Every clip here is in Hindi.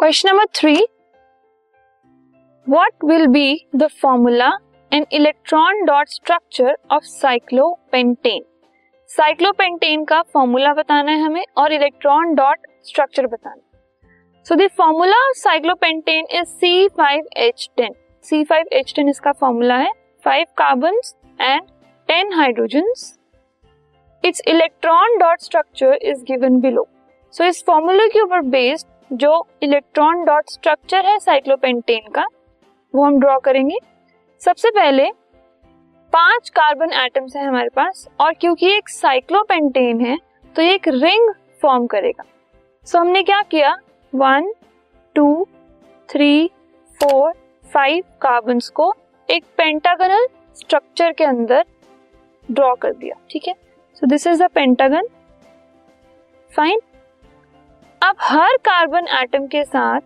Question number three what will be the formula and electron dot structure of cyclopentane? Cyclopentane का फॉर्मूला बताना है हमें और इलेक्ट्रॉन डॉट स्ट्रक्चर बताना so the formula of cyclopentane is C five H ten C five H ten इसका फॉर्मूला है। Five carbon and ten hydrogen it's electron dot structure is given below so इस फॉर्मूले के ऊपर बेस्ड जो इलेक्ट्रॉन डॉट स्ट्रक्चर है साइक्लोपेंटेन का वो हम ड्रॉ करेंगे। सबसे पहले पाँच कार्बन एटम्स है हमारे पास और क्योंकि एक साइक्लोपेंटेन है तो ये एक रिंग फॉर्म करेगा। सो so, हमने क्या किया? One two three four five carbon को एक पेंटागनल स्ट्रक्चर के अंदर ड्रॉ कर दिया ठीक है? So this is the pentagon fine अब हर कार्बन एटम के साथ,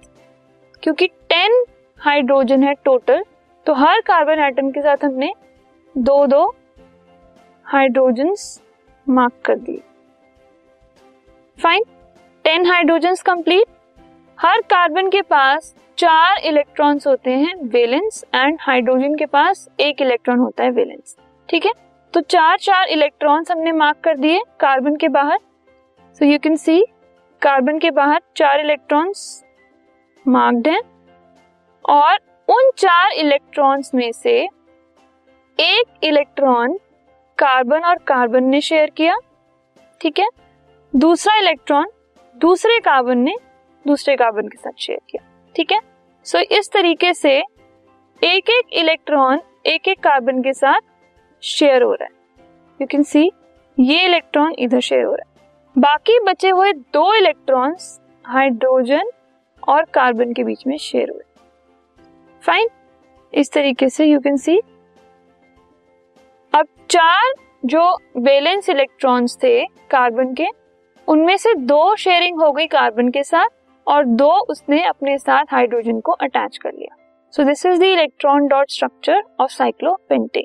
क्योंकि टेन हाइड्रोजन है टोटल तो हर कार्बन एटम के साथ हमने दो दो हाइड्रोजन मार्क कर दिए। फाइन टेन हाइड्रोजन कंप्लीट हर कार्बन के पास चार इलेक्ट्रॉन्स होते हैं वेलेंस एंड हाइड्रोजन के पास एक इलेक्ट्रॉन होता है वेलेंस ठीक है? तो चार चार इलेक्ट्रॉन्स हमने मार्क कर दिए कार्बन के बाहर. So you can see carbon के बाहर चार इलेक्ट्रॉन्स मार्क्ड हैं और उन चार इलेक्ट्रॉन्स में से एक इलेक्ट्रॉन कार्बन और कार्बन ने शेयर किया ठीक है? दूसरा इलेक्ट्रॉन दूसरे कार्बन ने दूसरे कार्बन के साथ शेयर किया ठीक है? सो so, इस तरीके से एक एक इलेक्ट्रॉन एक एक कार्बन के साथ शेयर हो रहा है। यू कैन सी ये इलेक्ट्रॉन इधर शेयर हो रहा है। बाकी बचे हुए दो इलेक्ट्रॉन्स हाइड्रोजन और कार्बन के बीच में शेयर हुए। फाइन इस तरीके से यू कैन सी अब चार जो वैलेंस इलेक्ट्रॉन्स थे कार्बन के, उनमें से दो शेयरिंग हो गई कार्बन के साथ और दो उसने अपने साथ हाइड्रोजन को अटैच कर लिया। So this is the electron dot structure of cyclopentane